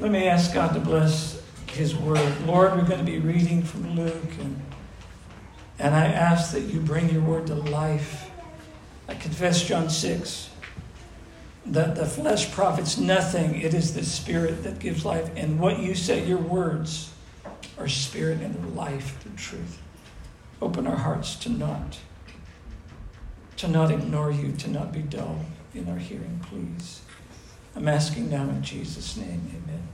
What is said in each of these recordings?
Let me ask God to bless His word. Lord, we're going to be reading from Luke, and, and I ask that you bring your word to life. I confess John 6 that the flesh profits nothing, it is the spirit that gives life. And what you say, your words, are spirit and life, the truth. Open our hearts to not, to not ignore you, to not be dull in our hearing, please. I'm asking now in Jesus' name, amen.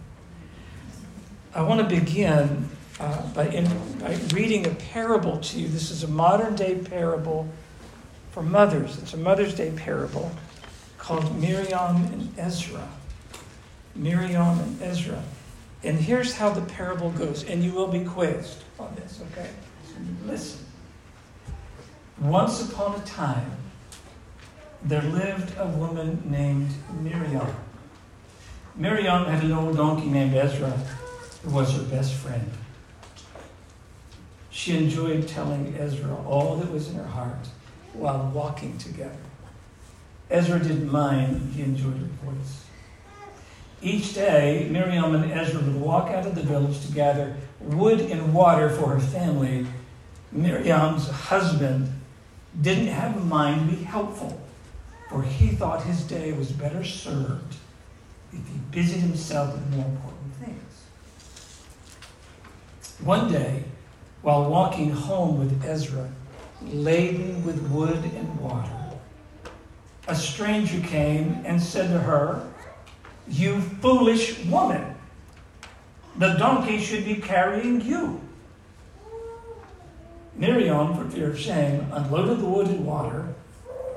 I want to begin uh, by, in, by reading a parable to you. This is a modern day parable for mothers. It's a Mother's Day parable called Miriam and Ezra. Miriam and Ezra. And here's how the parable goes, and you will be quizzed on this, okay? Listen. Once upon a time, there lived a woman named Miriam. Miriam had an old donkey named Ezra who was her best friend. She enjoyed telling Ezra all that was in her heart while walking together. Ezra didn't mind, he enjoyed her voice. Each day, Miriam and Ezra would walk out of the village to gather wood and water for her family. Miriam's husband didn't have a mind to be helpful, for he thought his day was better served if he busied himself with more important things. One day, while walking home with Ezra, laden with wood and water, a stranger came and said to her, You foolish woman, the donkey should be carrying you. Miriam, for fear of shame, unloaded the wood and water,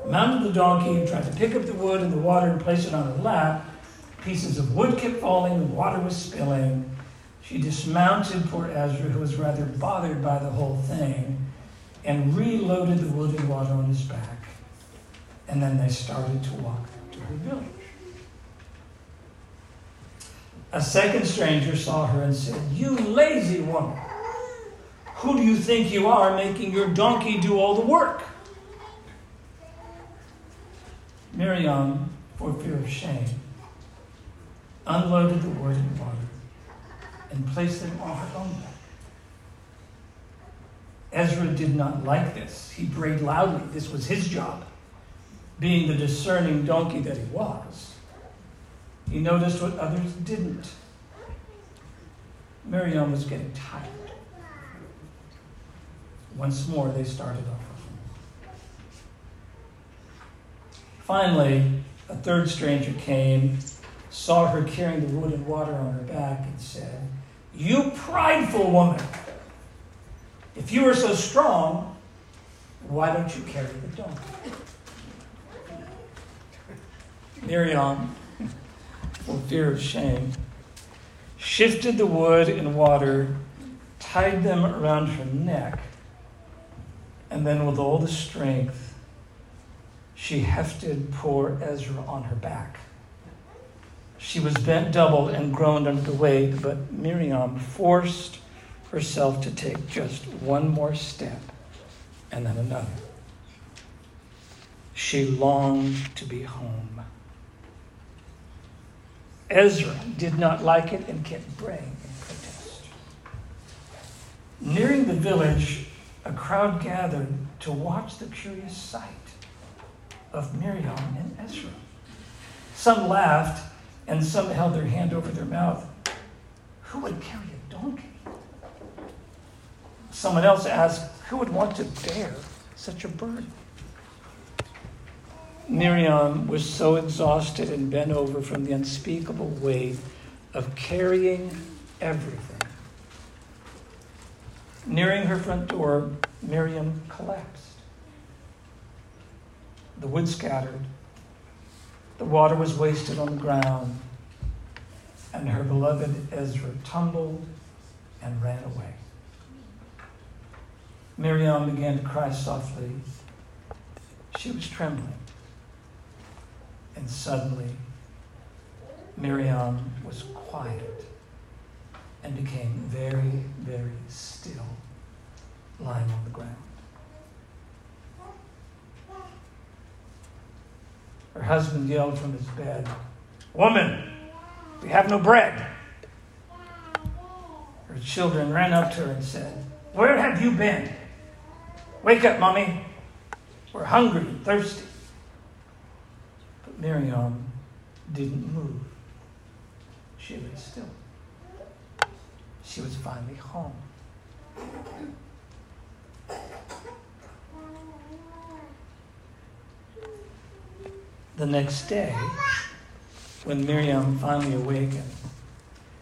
mounted the donkey, and tried to pick up the wood and the water and place it on her lap. Pieces of wood kept falling, the water was spilling. She dismounted poor Ezra, who was rather bothered by the whole thing, and reloaded the wood and water on his back. And then they started to walk to her village. A second stranger saw her and said, You lazy woman, who do you think you are making your donkey do all the work? Miriam, for fear of shame, unloaded the wood and water and placed them on her own back. Ezra did not like this. He brayed loudly. This was his job being the discerning donkey that he was, he noticed what others didn't. Miriam was getting tired. Once more, they started off. Finally, a third stranger came, saw her carrying the wood and water on her back, and said, You prideful woman! If you are so strong, why don't you carry the donkey? Miriam, for fear of shame, shifted the wood and water, tied them around her neck, and then with all the strength, she hefted poor Ezra on her back. She was bent double and groaned under the weight, but Miriam forced herself to take just one more step and then another. She longed to be home. Ezra did not like it and kept praying in protest. Nearing the village, a crowd gathered to watch the curious sight of Miriam and Ezra. Some laughed and some held their hand over their mouth. Who would carry a donkey? Someone else asked, Who would want to bear such a burden? Miriam was so exhausted and bent over from the unspeakable weight of carrying everything. Nearing her front door, Miriam collapsed. The wood scattered, the water was wasted on the ground, and her beloved Ezra tumbled and ran away. Miriam began to cry softly. She was trembling. And suddenly, Miriam was quiet and became very, very still, lying on the ground. Her husband yelled from his bed, Woman, we have no bread. Her children ran up to her and said, Where have you been? Wake up, mommy. We're hungry and thirsty. But Miriam didn't move. She lay still. She was finally home. The next day, when Miriam finally awakened,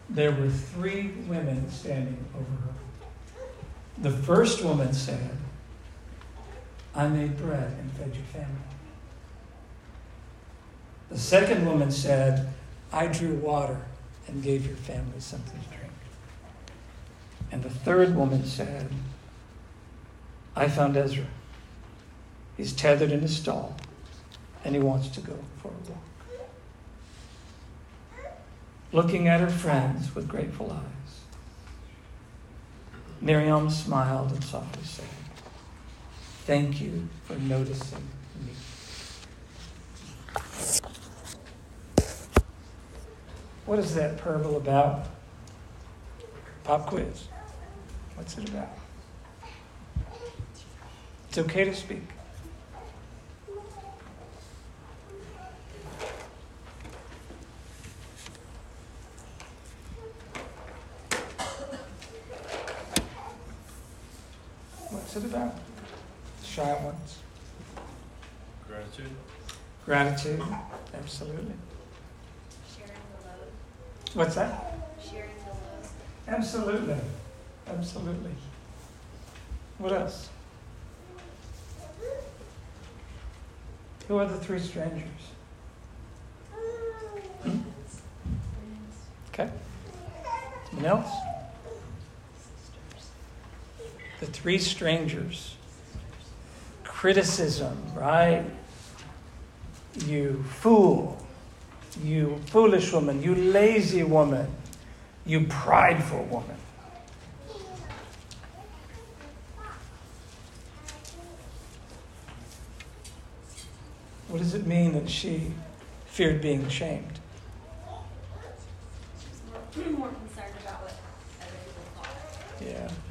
there were three women standing over her. The first woman said, I made bread and fed your family. The second woman said, I drew water and gave your family something to drink. And the third woman said, I found Ezra. He's tethered in a stall and he wants to go for a walk looking at her friends with grateful eyes. Miriam smiled and softly said, Thank you for noticing me. What is that parable about? Pop quiz. What's it about? It's okay to speak. It about? Shy ones. Gratitude. Gratitude, absolutely. Sharing the load. What's that? Sharing the load. Absolutely, absolutely. What else? Who are the three strangers? Hmm? Okay. Someone else? The three strangers. Criticism, right? You fool. You foolish woman. You lazy woman. You prideful woman. What does it mean that she feared being shamed? She's more, more concerned about what other people thought. Yeah.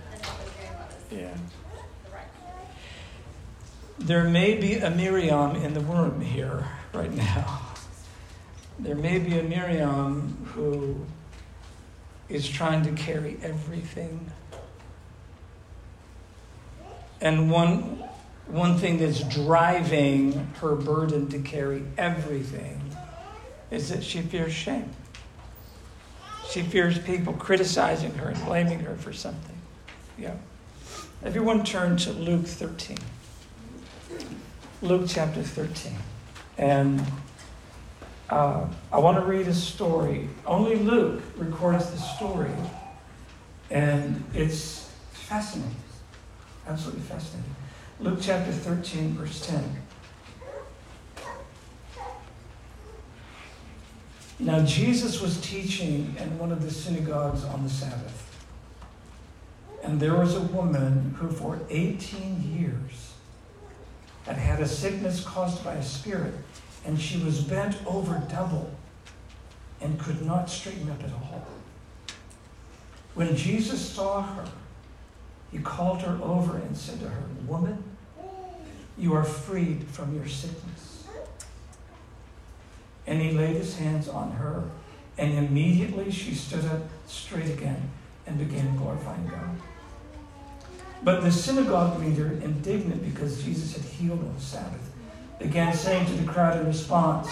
Yeah. There may be a Miriam in the room here right now. There may be a Miriam who is trying to carry everything. And one, one thing that's driving her burden to carry everything is that she fears shame. She fears people criticizing her and blaming her for something. Yeah. Everyone turn to Luke 13. Luke chapter 13. And uh, I want to read a story. Only Luke records the story. And it's fascinating. Absolutely fascinating. Luke chapter 13, verse 10. Now, Jesus was teaching in one of the synagogues on the Sabbath. And there was a woman who, for 18 years, had had a sickness caused by a spirit, and she was bent over double and could not straighten up at all. When Jesus saw her, he called her over and said to her, Woman, you are freed from your sickness. And he laid his hands on her, and immediately she stood up straight again and began glorifying God. But the synagogue leader, indignant because Jesus had healed on the Sabbath, began saying to the crowd in response,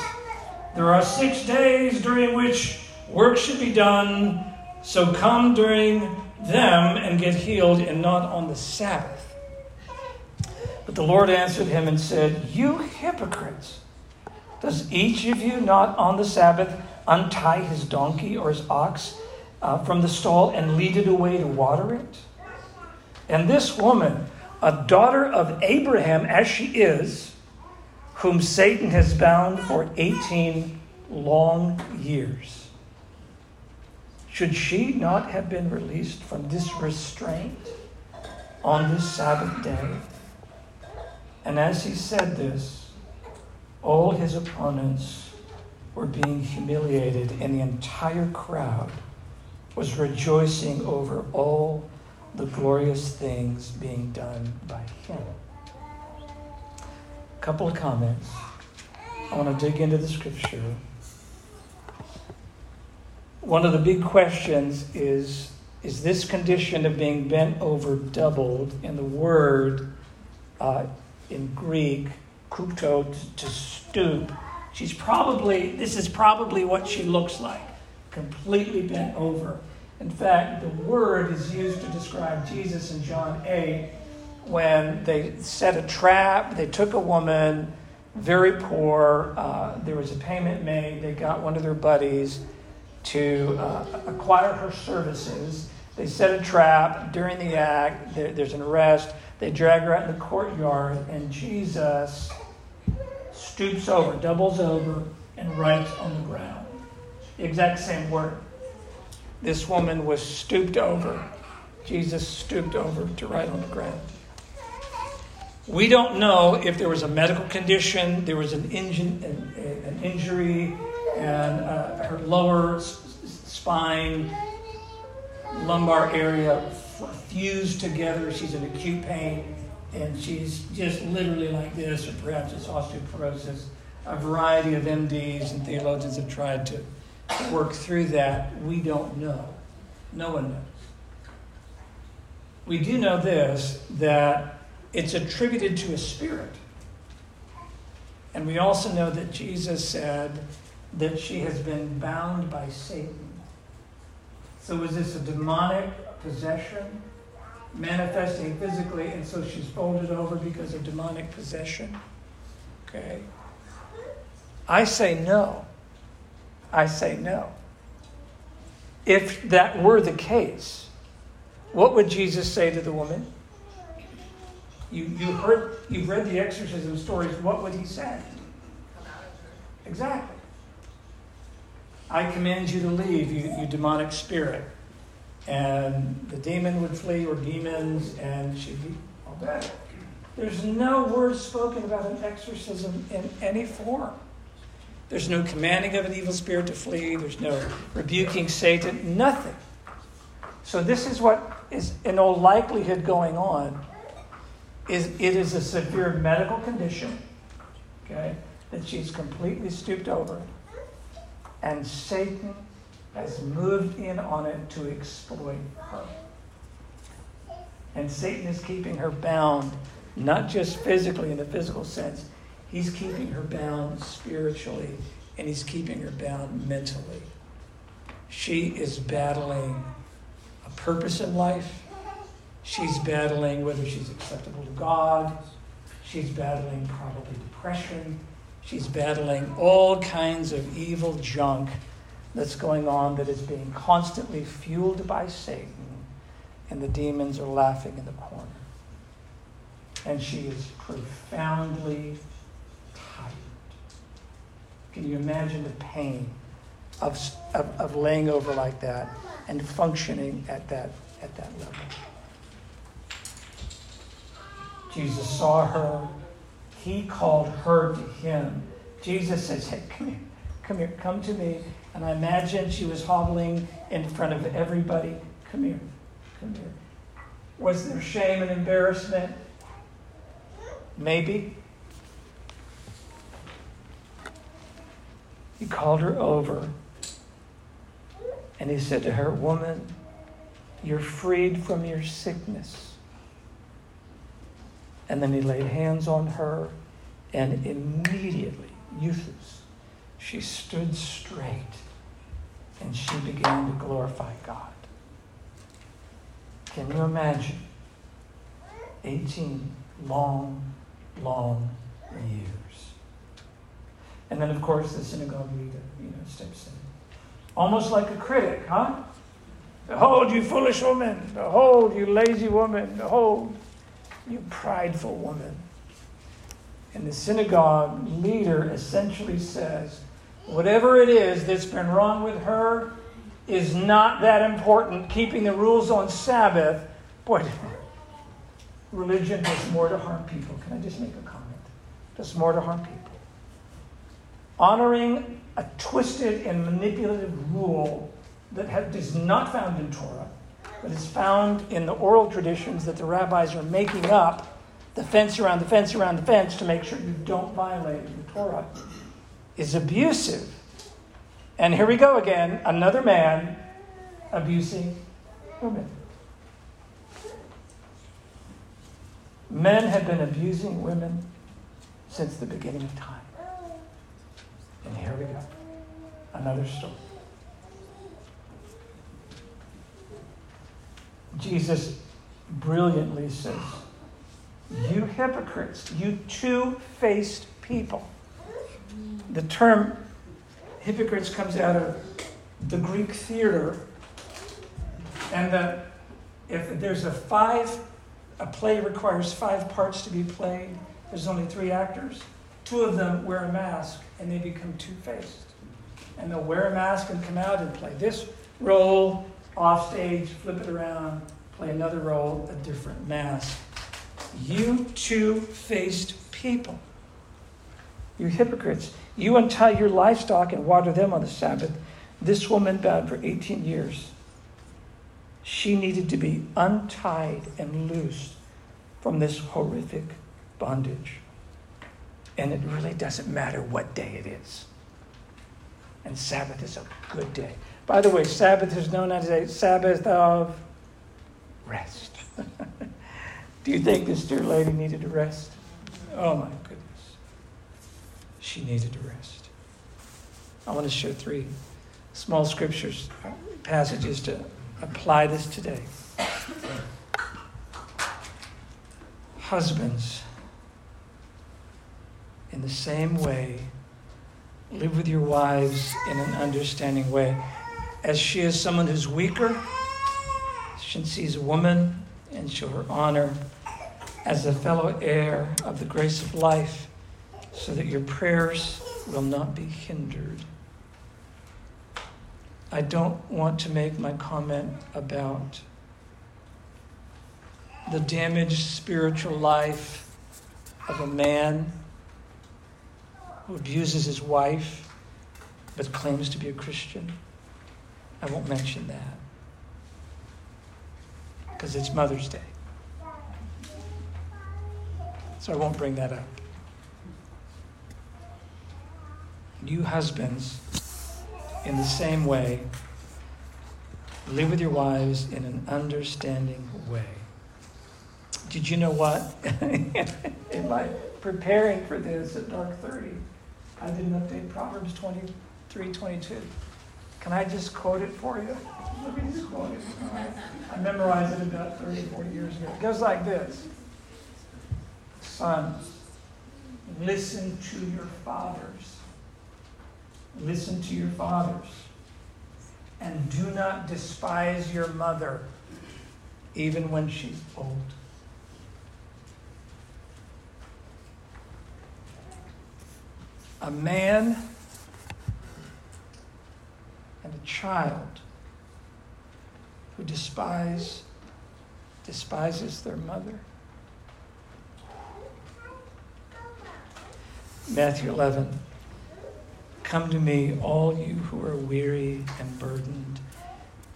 There are six days during which work should be done, so come during them and get healed, and not on the Sabbath. But the Lord answered him and said, You hypocrites! Does each of you not on the Sabbath untie his donkey or his ox uh, from the stall and lead it away to water it? And this woman, a daughter of Abraham as she is, whom Satan has bound for 18 long years, should she not have been released from this restraint on this Sabbath day? And as he said this, all his opponents were being humiliated, and the entire crowd was rejoicing over all the glorious things being done by him. A couple of comments. I want to dig into the scripture. One of the big questions is is this condition of being bent over doubled in the word uh, in Greek, kupto, to stoop. She's probably, this is probably what she looks like, completely bent over. In fact, the word is used to describe Jesus in John 8 when they set a trap, they took a woman, very poor, uh, there was a payment made, they got one of their buddies to uh, acquire her services they set a trap during the act. There, there's an arrest. They drag her out in the courtyard, and Jesus stoops over, doubles over, and writes on the ground. The exact same word. This woman was stooped over. Jesus stooped over to write on the ground. We don't know if there was a medical condition, there was an, an, an injury, and uh, her lower spine lumbar area fused together. She's in acute pain, and she's just literally like this, or perhaps it's osteoporosis. A variety of MDs and theologians have tried to work through that. We don't know. No one knows. We do know this that it's attributed to a spirit. And we also know that Jesus said that she has been bound by Satan. So was this a demonic possession manifesting physically, and so she's folded over because of demonic possession? Okay. I say no. I say no. If that were the case, what would Jesus say to the woman? You, you heard, you've read the exorcism stories. What would he say? Exactly. I command you to leave, you, you demonic spirit. And the demon would flee, or demons, and she'd be all better. There's no word spoken about an exorcism in any form. There's no commanding of an evil spirit to flee. There's no rebuking Satan. Nothing. So this is what is in all likelihood going on. Is it is a severe medical condition, okay, that she's completely stooped over and Satan has moved in on it to exploit her. And Satan is keeping her bound, not just physically in the physical sense, he's keeping her bound spiritually, and he's keeping her bound mentally. She is battling a purpose in life. She's battling whether she's acceptable to God. She's battling probably depression. She's battling all kinds of evil junk that's going on that is being constantly fueled by Satan, and the demons are laughing in the corner. And she is profoundly. Can you imagine the pain of, of, of laying over like that and functioning at that, at that level? Jesus saw her he called her to him. Jesus says, Hey, come here, come here, come to me. And I imagine she was hobbling in front of everybody. Come here, come here. Was there shame and embarrassment? Maybe. He called her over and he said to her, Woman, you're freed from your sickness. And then he laid hands on her, and immediately, Euthus, she stood straight and she began to glorify God. Can you imagine? 18 long, long years. And then, of course, the synagogue leader, you know, steps in. Almost like a critic, huh? Behold, you foolish woman. Behold, you lazy woman. Behold, you prideful woman. And the synagogue leader essentially says, whatever it is that's been wrong with her is not that important. Keeping the rules on Sabbath, boy, religion does more to harm people. Can I just make a comment? Does more to harm people. Honoring a twisted and manipulative rule that is not found in Torah, but is found in the oral traditions that the rabbis are making up the fence around the fence around the fence to make sure you don't violate the Torah, is abusive. And here we go again another man abusing women. Men have been abusing women since the beginning of time. And here we go. Another story. Jesus brilliantly says, You hypocrites, you two faced people. The term hypocrites comes out of the Greek theater, and that if there's a five, a play requires five parts to be played, there's only three actors. Two of them wear a mask and they become two faced. And they'll wear a mask and come out and play this role off stage, flip it around, play another role, a different mask. You two faced people. You hypocrites. You untie your livestock and water them on the Sabbath. This woman bound for 18 years. She needed to be untied and loosed from this horrific bondage. And it really doesn't matter what day it is. And Sabbath is a good day. By the way, Sabbath is known as a Sabbath of rest. Do you think this dear lady needed a rest? Oh my goodness. She needed a rest. I want to share three small scriptures, passages to apply this today. Husbands, in the same way, live with your wives in an understanding way. As she is someone who's weaker, she sees a woman and show her honor as a fellow heir of the grace of life, so that your prayers will not be hindered. I don't want to make my comment about the damaged spiritual life of a man who abuses his wife but claims to be a Christian. I won't mention that because it's Mother's Day. So I won't bring that up. You husbands, in the same way, live with your wives in an understanding way. Did you know what? in my preparing for this at dark 30, I didn't update Proverbs 23 22. Can I just quote it for you? Let me just quote it. I memorized it about 30, 40 years ago. It goes like this Sons, listen to your fathers. Listen to your fathers. And do not despise your mother, even when she's old. A man and a child who despise despises their mother. Matthew 11. Come to me, all you who are weary and burdened,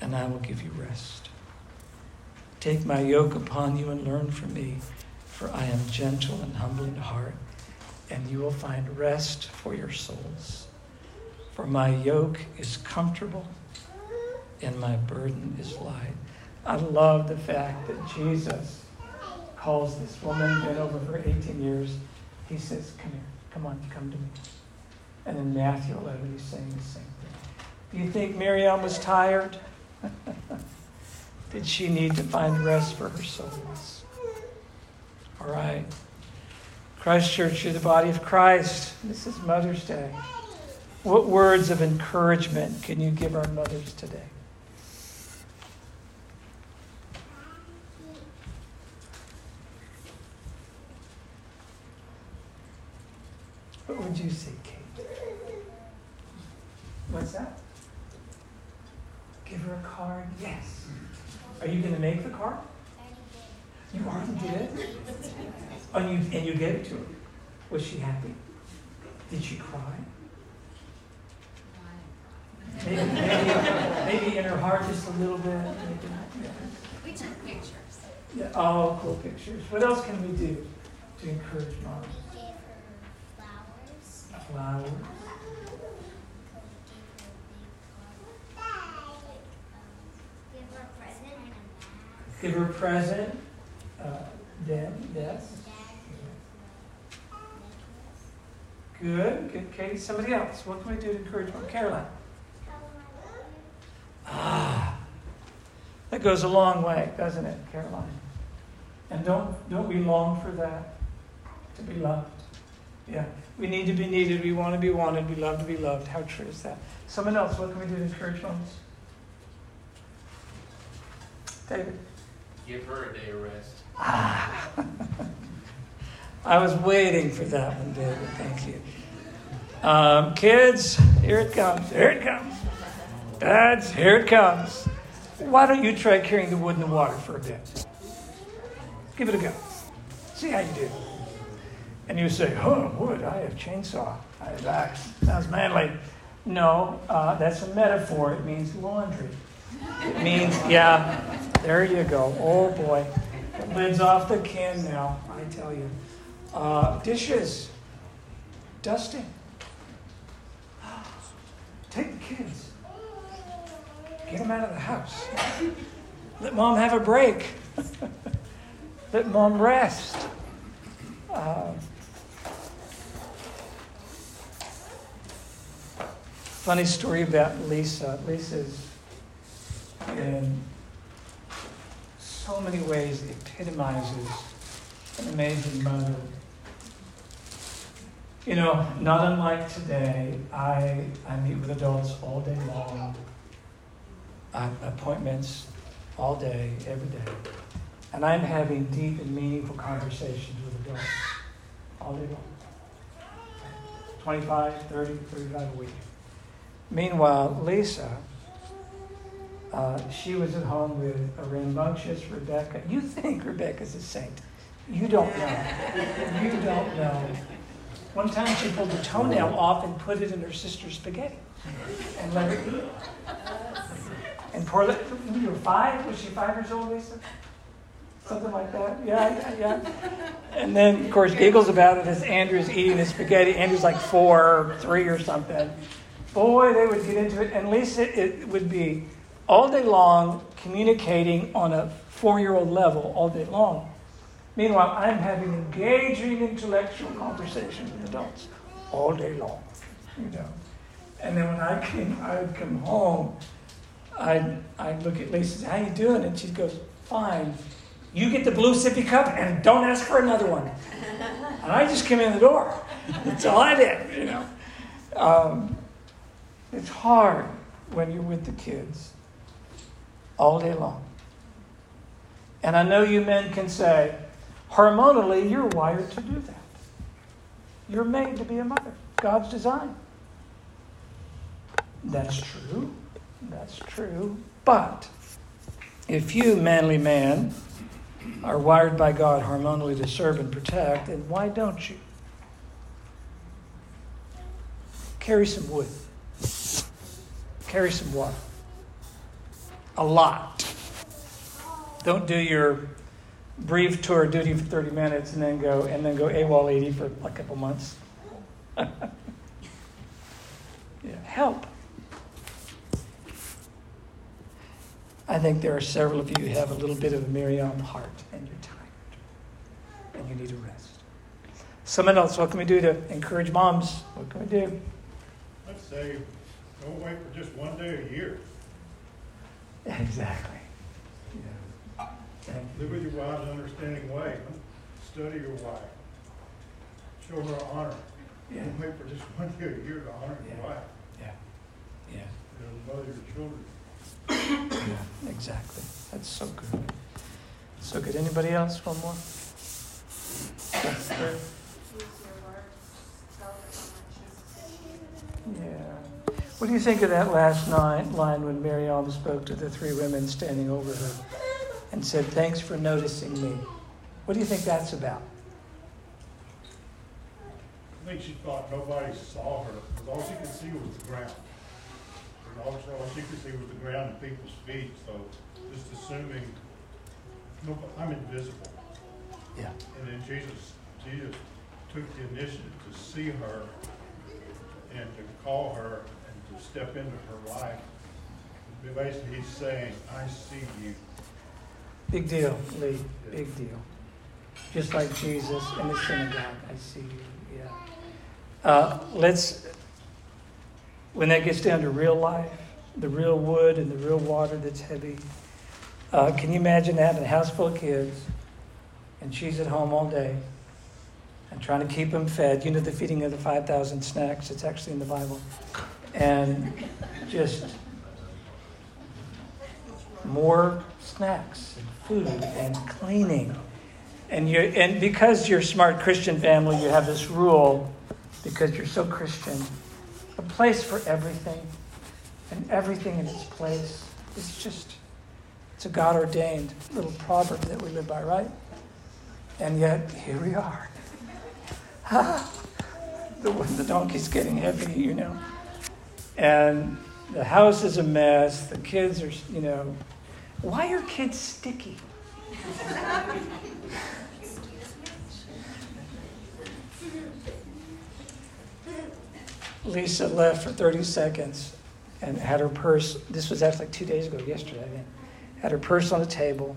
and I will give you rest. Take my yoke upon you and learn from me, for I am gentle and humble in heart, and you will find rest for your souls. For my yoke is comfortable and my burden is light. I love the fact that Jesus calls this woman, been over for 18 years. He says, Come here, come on, come to me. And in Matthew 11, he's saying the same thing. Do you think Miriam was tired? Did she need to find rest for her souls? All right. Christ Church, you're the body of Christ. This is Mother's Day. What words of encouragement can you give our mothers today? What would you say, Kate? What's that? Give her a card? Yes. Are you going to make the card? You already did? Oh, and you, and you gave it to her. Was she happy? Did she cry? Maybe, maybe, maybe in her heart just a little bit? We took pictures. Yeah, oh, cool pictures. What else can we do to encourage moms? We gave her flowers. Flowers. Give her a present and a bag. Give her a present and a mask. Give her a present. Uh, then, yes. Good, good, Katie. Somebody else. What can we do to encourage mom? Caroline. Ah, that goes a long way, doesn't it, Caroline? And don't don't we long for that? To be loved. Yeah. We need to be needed. We want to be wanted. We love to be loved. How true is that? Someone else, what can we do to encourage moms? David. Give her a day of rest. Ah. I was waiting for that one, David. Thank you. Um, kids, here it comes. Here it comes. Dads, here it comes. Why don't you try carrying the wood in the water for a bit? Give it a go. See how you do. And you say, oh, wood, I have chainsaw. I have axe. Sounds manly. No, uh, that's a metaphor. It means laundry. It means, yeah, there you go. Oh boy. Lid's off the can now, I tell you. Uh, dishes, dusting. Take the kids. Get them out of the house. Let mom have a break. Let mom rest. Uh, funny story about Lisa. Lisa's in so many ways epitomizes an amazing mother. You know, not unlike today, I, I meet with adults all day long, I, appointments all day, every day. And I'm having deep and meaningful conversations with adults all day long 25, 30, 35 a week. Meanwhile, Lisa, uh, she was at home with a rambunctious Rebecca. You think Rebecca's a saint. You don't know. You don't know. One time she pulled a toenail off and put it in her sister's spaghetti and let her eat it. And poor, li- you were five? Was she five years old, Lisa? Something like that? Yeah, yeah, yeah. And then, of course, giggles about it as Andrew's eating the spaghetti. Andrew's like four or three or something. Boy, they would get into it. And Lisa, it would be all day long communicating on a four year old level all day long. Meanwhile, I'm having engaging intellectual conversations with adults all day long, you know. And then when I came, I would come home, I'd, I'd look at Lisa, and say, how you doing? And she goes, fine. You get the blue sippy cup and don't ask for another one. And I just came in the door. That's all I did, you know. Um, it's hard when you're with the kids all day long. And I know you men can say, hormonally, you're wired to do that. You're made to be a mother. God's design. That's true. That's true. But if you, manly man, are wired by God hormonally to serve and protect, then why don't you? Carry some wood. Carry some water. A lot. Don't do your brief tour of duty for 30 minutes and then go and then go AWOL 80 for a couple months. yeah, help. I think there are several of you who have a little bit of a Miriam heart and you're tired and you need a rest. Someone else, what can we do to encourage moms? What can we do? Let's say, don't wait for just one day a year. Exactly. Yeah. Thank. Live with your wife's understanding way. Study your wife. Show her honor. Yeah. Don't wait for just one day a year to honor your wife. Yeah. Yeah. And mother your children. Yeah, exactly. That's so good. So good. Anybody else? One more? That's good. Use your words. Tell her how much you Yeah. What do you think of that last line, when Mary Miriam spoke to the three women standing over her and said, Thanks for noticing me? What do you think that's about? I think she thought nobody saw her, because all she could see was the ground. also all she could see was the ground and people's feet, so just assuming, no, I'm invisible. Yeah. And then Jesus, Jesus took the initiative to see her and to call her and step into her life. Basically, he's saying, I see you. Big deal, Lee. Big deal. Just like Jesus in the synagogue. I see you. Yeah. Uh, let's, when that gets down to real life, the real wood and the real water that's heavy, uh, can you imagine having a house full of kids and she's at home all day and trying to keep them fed? You know, the feeding of the 5,000 snacks, it's actually in the Bible. And just more snacks and food and cleaning. And you and because you're smart Christian family, you have this rule because you're so Christian, a place for everything and everything in its place. It's just it's a God ordained little proverb that we live by, right? And yet here we are. the, the donkey's getting heavy, you know. And the house is a mess. The kids are, you know, why are kids sticky? Lisa left for 30 seconds and had her purse. This was actually like two days ago, yesterday, I think. Had her purse on the table.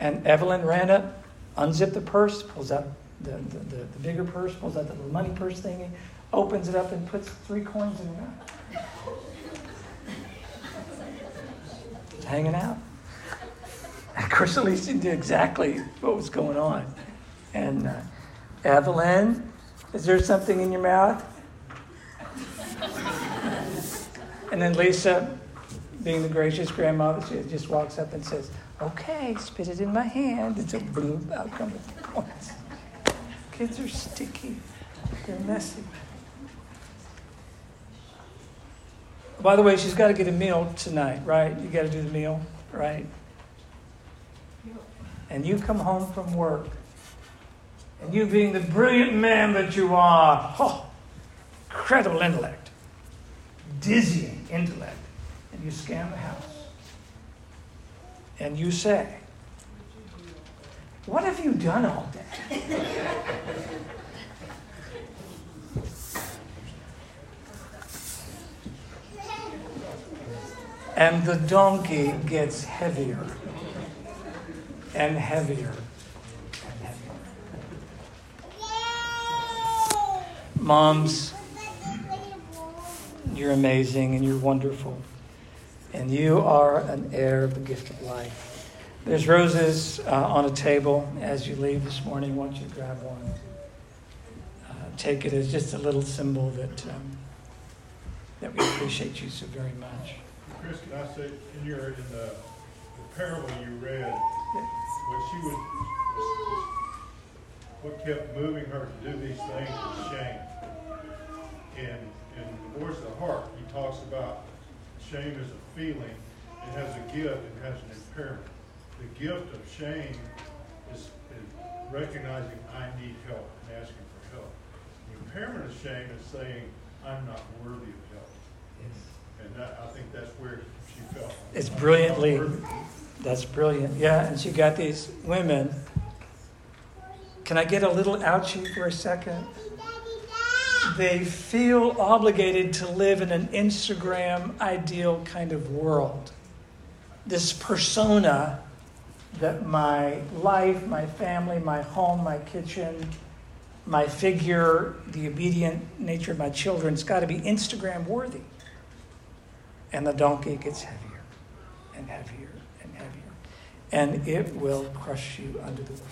And Evelyn ran up, unzipped the purse, pulls out the, the, the, the bigger purse, pulls out the little money purse thingy, opens it up, and puts three coins in it. hanging out. Of course, Alicia knew exactly what was going on. And uh, Evelyn, is there something in your mouth? and then Lisa, being the gracious grandmother, she just walks up and says, Okay, spit it in my hand. And so, boom, out come the coins. Kids are sticky, they're messy. By the way, she's got to get a meal tonight, right? You got to do the meal, right? And you come home from work, and you being the brilliant man that you are, oh, incredible intellect, dizzying intellect, and you scan the house, and you say, What have you done all day? And the donkey gets heavier and heavier and heavier. Moms, you're amazing and you're wonderful. And you are an heir of the gift of life. There's roses uh, on a table as you leave this morning. Why don't you grab one? Uh, take it as just a little symbol that, um, that we appreciate you so very much. Chris, can I say, in your, in the, the parable you read, what she what kept moving her to do these things was shame. And in the voice of the heart, he talks about shame as a feeling, it has a gift, it has an impairment. The gift of shame is, is recognizing I need help and asking for help. The impairment of shame is saying I'm not worthy of help. And that, I think that's where she felt. It's brilliantly, that's brilliant. Yeah, and she got these women. Can I get a little ouchie for a second? They feel obligated to live in an Instagram ideal kind of world. This persona that my life, my family, my home, my kitchen, my figure, the obedient nature of my children, it's got to be Instagram worthy. And the donkey gets heavier and heavier and heavier. And it will crush you under the weight.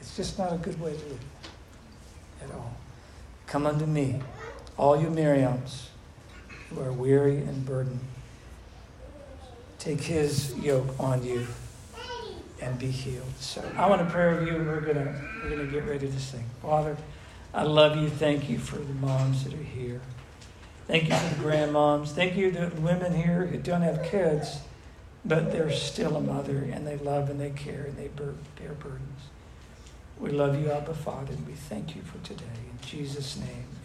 It's just not a good way to live at all. Come unto me, all you Miriams who are weary and burdened. Take his yoke on you and be healed. So I want to pray with you, and we're gonna we're gonna get ready to sing. Father, I love you. Thank you for the moms that are here. Thank you to the grandmoms. Thank you to the women here who don't have kids, but they're still a mother and they love and they care and they bear, burdens. We love you, Abba Father, and we thank you for today. In Jesus' name.